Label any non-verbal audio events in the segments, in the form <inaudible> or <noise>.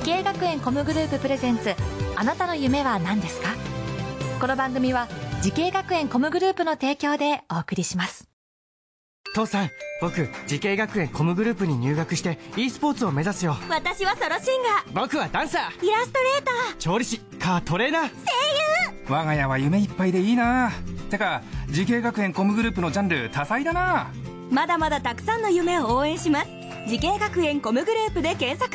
滋慶学園 COM グループプレゼンツあなたの夢は何ですか？この番組は滋慶学園 COM グループの提供でお送りします。父さん僕滋慶学園 COM グループに入学して e スポーツを目指すよ。私はソロシンガー。僕はダンサー。イラストレーター。調理師カートレーナー。声優。我が家は夢いっぱいでいいな。てか滋慶学園 COM グループのジャンル多彩だな。まだまだたくさんの夢を応援します。滋慶学園 COM グループで検索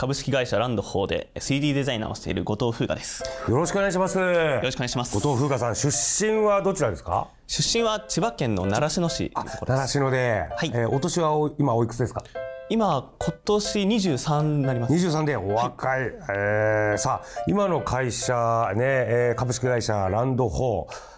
株式会社ランド4で 3D デザイナーをしている後藤風雅です。よろしくお願いします。よろしくお願いします。後藤風雅さん出身はどちらですか？出身は千葉県の習志野市習志野で、はい、えー、お年は今おいくつですか？今今年23になります。23でお若い、はい、えー、さあ今の会社ね、えー、株式会社ランド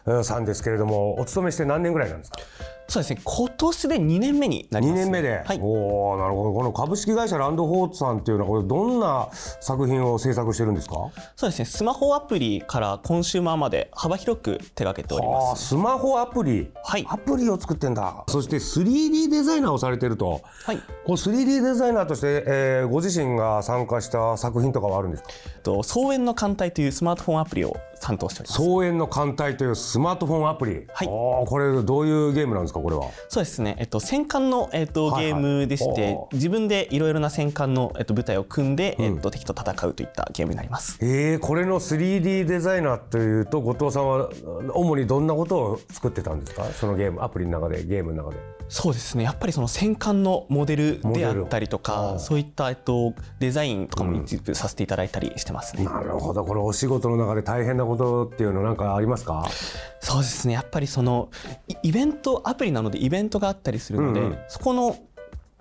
4さんですけれどもお勤めして何年ぐらいなんですか？そうですね。今年で2年目になります、2年目で、はい、おなるほど。この株式会社ランドフォーツさんっていうのはこれどんな作品を制作してるんですか？そうですね。スマホアプリからコンシューマーまで幅広く手掛けております。スマホアプリ。はい。アプリを作ってんだ。そして 3D デザイナーをされてると。はい。この 3D デザイナーとして、えー、ご自身が参加した作品とかはあるんですか？と草園の艦隊というスマートフォンアプリを担当しております。草園の艦隊というスマートフォンアプリ。はい。これどういうゲームなんですかこれは？そうですね、えっと、戦艦の、えっと、ゲームでして、はいはい、自分でいろいろな戦艦の、えっと、部隊を組んで、うん、えっと、敵と戦うといったゲームになります。えー、これの 3D デザイナーというと後藤さんは主にどんなことを作ってたんですか？そのゲームアプリの中でゲームの中でそうですね。やっぱりその戦艦のモデルであったりとかそういった、えっと、デザインとかも一部させていただいたりしてますね、うん、なるほど。このお仕事の中で大変なことっていうのなんかありますか？そうですね。やっぱりそのイベントアプリなのでイベントがあったりするので、うんうん、そこの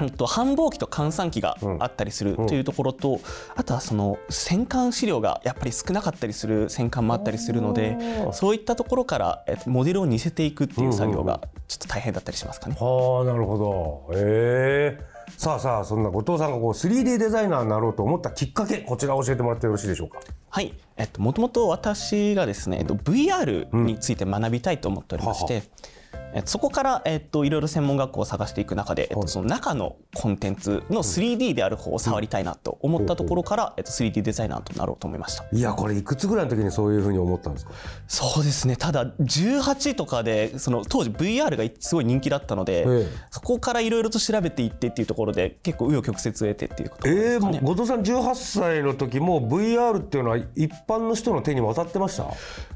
と繁忙期と閑散期があったりするというところと、あとはその戦艦資料がやっぱり少なかったりする戦艦もあったりするのでそういったところからモデルを似せていくっていう作業がちょっと大変だったりしますかね。はあなるほど。へえ。さあさあそんな後藤さんがこう 3D デザイナーになろうと思ったきっかけこちら教えてもらってよろしいでしょうか？はい。えっともともと私がですね、えっと、VR について学びたいと思っておりまして、うんそこから、えっと、いろいろ専門学校を探していく中で、えっと、その中のコンテンツの 3D である方を触りたいなと思ったところから、えっと、3D デザイナーとなろうと思いました。いやこれいくつぐらいの時にそういうふうに思ったんですか？そうですね。ただ18とかでその当時 VR がすごい人気だったので、ええ、そこからいろいろと調べていってっていうところで結構紆余曲折を得てっていうことですか、ね、えー、後藤さん18歳の時も VR っていうのは一般の人の手に渡ってました？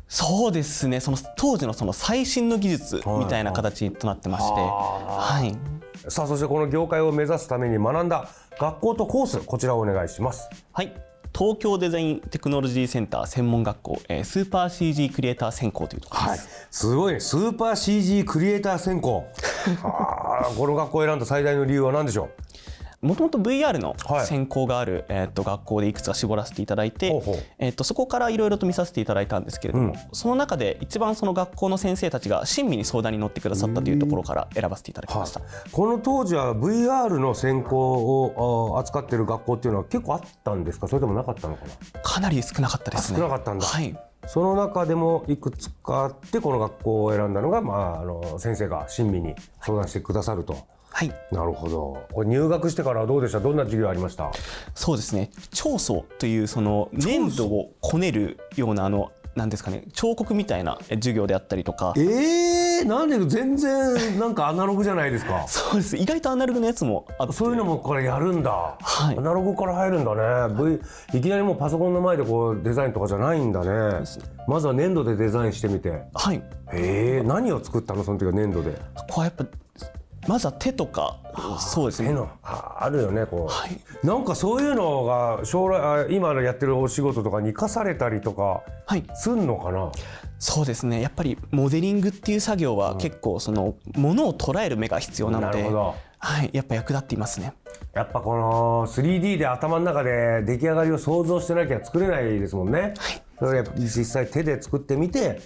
そうですね。その当時のその最新の技術みたいな形となってまして、はい、さあそしてこの業界を目指すために学んだ学校とコースこちらをお願いします。はい。東京デザインテクノロジーセンター専門学校、えー、スーパー CG クリエイター専攻というところです、はい、すごいスーパー CG クリエイター専攻。<laughs> あこの学校を選んだ最大の理由は何でしょう？もともと VR の専攻がある、はい、えー、と学校でいくつか絞らせていただいて、ほうほう。えー、とそこからいろいろと見させていただいたんですけれども、うん、その中で一番その学校の先生たちが親身に相談に乗ってくださったというところから選ばせていただきました、はい、この当時は VR の専攻を扱っている学校っていうのは結構あったんですか？それともなかったのかな？かなり少なかったですね。少なかったんだ。はい。その中でもいくつかあってこの学校を選んだのが、まあ、あの先生が親身に相談してくださると。はい、なるほど。これ入学してからどうでした？どんな授業ありました？そうですね。彫塑というその粘土をこねるようなあのなんですかね彫刻みたいな授業であったりとか。ええー、なんで？全然なんかアナログじゃないですか。<laughs> そうです。意外とアナログのやつもあって。そういうのもこれやるんだ。はい。アナログから入るんだね。V いきなりもうパソコンの前でこうデザインとかじゃないんだね。まずは粘土でデザインしてみて。はい。へえ何を作ったの？その時は粘土で。こうやっぱまずは手とかそうですね。手のああるよねこう、はい。なんかそういうのが将来あ今のやってるお仕事とかに生かされたりとかはい。すんのかな、そうですね。やっぱりモデリングっていう作業は結構そのものを捉える目が必要なのでなるほど。はい、やっぱ役立っていますね。やっぱこの 3D で頭の中で出来上がりを想像してなきゃ作れないですもんね、それやっぱ実際手で作ってみて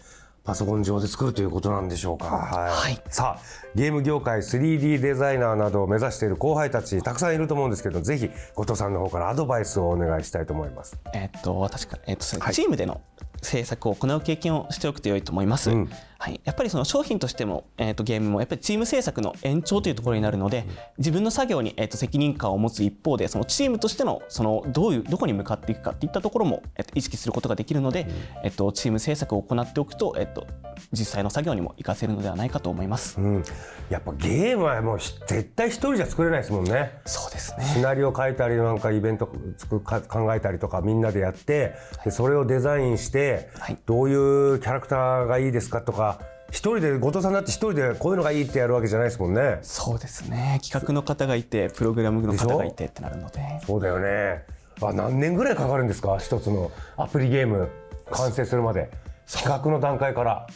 パソコン上で作るということなんでしょうか、はい。はい。さあゲーム業界 3D デザイナーなどを目指している後輩たちたくさんいると思うんですけどぜひ後藤さんの方からアドバイスをお願いしたいと思います。えっと私から、えっとはい。チームでの制作を行う経験をしておくと良いと思います、うんはい、やっぱりその商品としても、えっとゲームもやっぱりチーム制作の延長というところになるので自分の作業に、えっと責任感を持つ一方でそのチームとしてのそのどういうどこに向かっていくかっていったところも、えっと意識することができるので、えっとチーム制作を行っておくと、えっと実際の作業にも活かせるのではないかと思います、うん、やっぱゲームはもうひ絶対一人じゃ作れないですもんね。そうですシねナリオ書いたりなんかイベントつくか考えたりとかみんなでやってでそれをデザインして、はい。どういうキャラクターがいいですかとか一人で後藤さんだって一人でこういうのがいいってやるわけじゃないですもんね。そうですね。企画の方がいてプログラムの方がいてってなるので。そうだよね。あ何年ぐらいかかるんですか？一つのアプリゲーム完成するまで。企画の段階から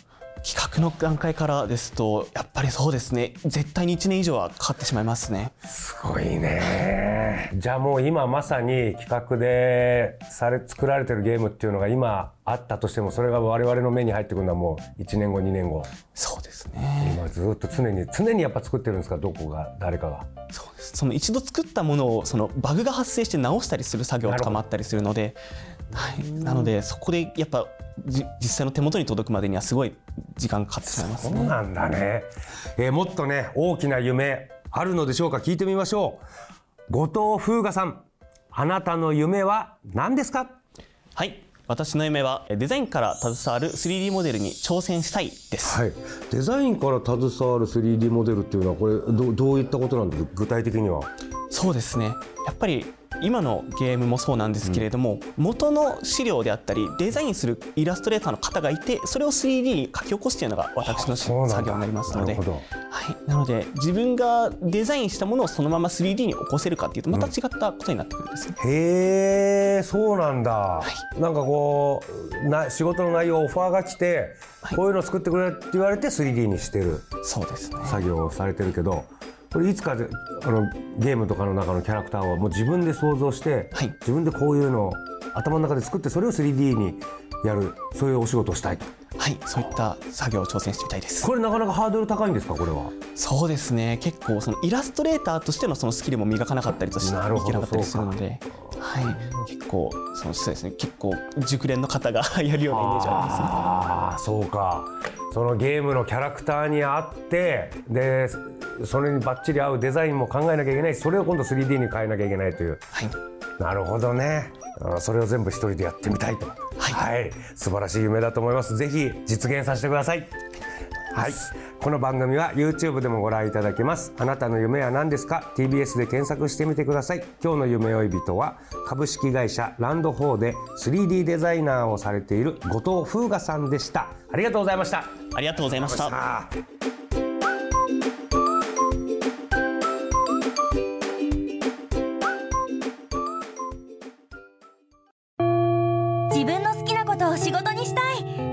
企画の段階からですとやっぱりそうですね。絶対に1年以上はかかってしまいますね。すごいね。じゃあもう今まさに企画でされ作られてるゲームっていうのが今あったとしてもそれが我々の目に入ってくるのはもう1年後2年後。そうですね。今ずっと常に常にやっぱ作ってるんですか？どこが？誰かが。そうです。その一度作ったものをそのバグが発生して直したりする作業とかもあったりするのではい、なのでそこでやっぱじ実際の手元に届くまでにはすごい時間かかってしまいますね。そうなんだね、えーもっとね大きな夢あるのでしょうか？聞いてみましょう。後藤風雅さんあなたの夢は何ですか？はい。私の夢はえデザインから携わる 3D モデルに挑戦したいです、はい。デザインから携わる 3D モデルっていうのはこれどどういったことなんですか具体的には。そうですね。やっぱり今のゲームもそうなんですけれども、元の資料であったりデザインするイラストレーターの方がいてそれを 3D に書き起こすというのが私の作業になりますので。なはい、なので自分がデザインしたものをそのまま 3D に起こせるかっていうとまた違ったことになってくるんですね。へえそうなんだ、なんかこうな仕事の内容オファーが来て、こういうの作ってくれって言われて 3D にしてる。そうですね。作業をされてるけどこれいつかであのゲームとかの中のキャラクターをもう自分で想像して、はい。自分でこういうのを頭の中で作ってそれを 3D にやるそういうお仕事をしたいと。はいそういった作業を挑戦してみたいです。これなかなかハードル高いんですかこれは？そうですね。結構そのイラストレーターとしてのそのスキルも磨かなかったりとしていけなかったりするので。はい。結構そのそうですね。結構熟練の方が <laughs> やるようなイメージあああそうかそのゲームのキャラクターに合ってでそれにバッチリ合うデザインも考えなきゃいけないしそれを今度 3D に変えなきゃいけないという。はい。なるほどね。あそれを全部一人でやってみたいと。はい、素晴らしい夢だと思います。ぜひ実現させてくださいはい。この番組は YouTube でもご覧いただけます。あなたの夢は何ですか？TBS で検索してみてください。今日の夢追い人は株式会社ランド4で 3D デザイナーをされている後藤風雅さんでした。ありがとうございました。ありがとうございました。あ自分の好きなことを仕事にしたい